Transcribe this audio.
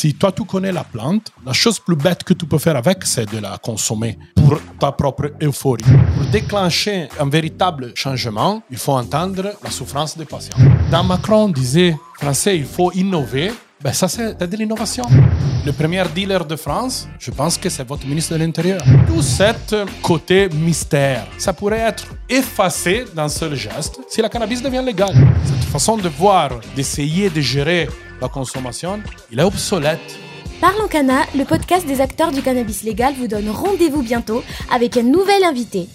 Si toi, tu connais la plante, la chose plus bête que tu peux faire avec, c'est de la consommer pour ta propre euphorie. Pour déclencher un véritable changement, il faut entendre la souffrance des patients. Dans Macron disait, Français, il faut innover. Ben ça, c'est de l'innovation. Le premier dealer de France, je pense que c'est votre ministre de l'Intérieur. Tout cet côté mystère, ça pourrait être effacé d'un seul geste si la cannabis devient légale. Cette façon de voir, d'essayer de gérer la consommation, il est obsolète. Parlons Cana, le podcast des acteurs du cannabis légal vous donne rendez-vous bientôt avec un nouvel invité.